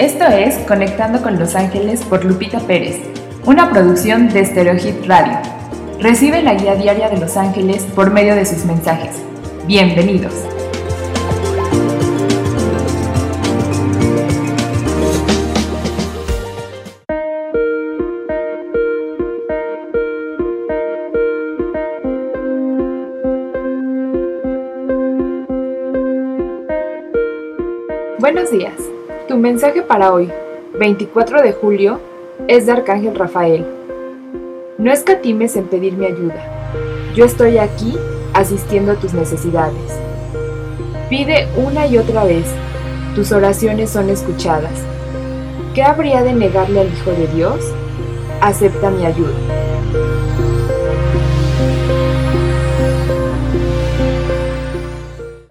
Esto es Conectando con Los Ángeles por Lupita Pérez, una producción de Stereohit Radio. Recibe la guía diaria de Los Ángeles por medio de sus mensajes. Bienvenidos. Buenos días. Tu mensaje para hoy, 24 de julio, es de Arcángel Rafael. No escatimes en pedir mi ayuda. Yo estoy aquí asistiendo a tus necesidades. Pide una y otra vez. Tus oraciones son escuchadas. ¿Qué habría de negarle al Hijo de Dios? Acepta mi ayuda.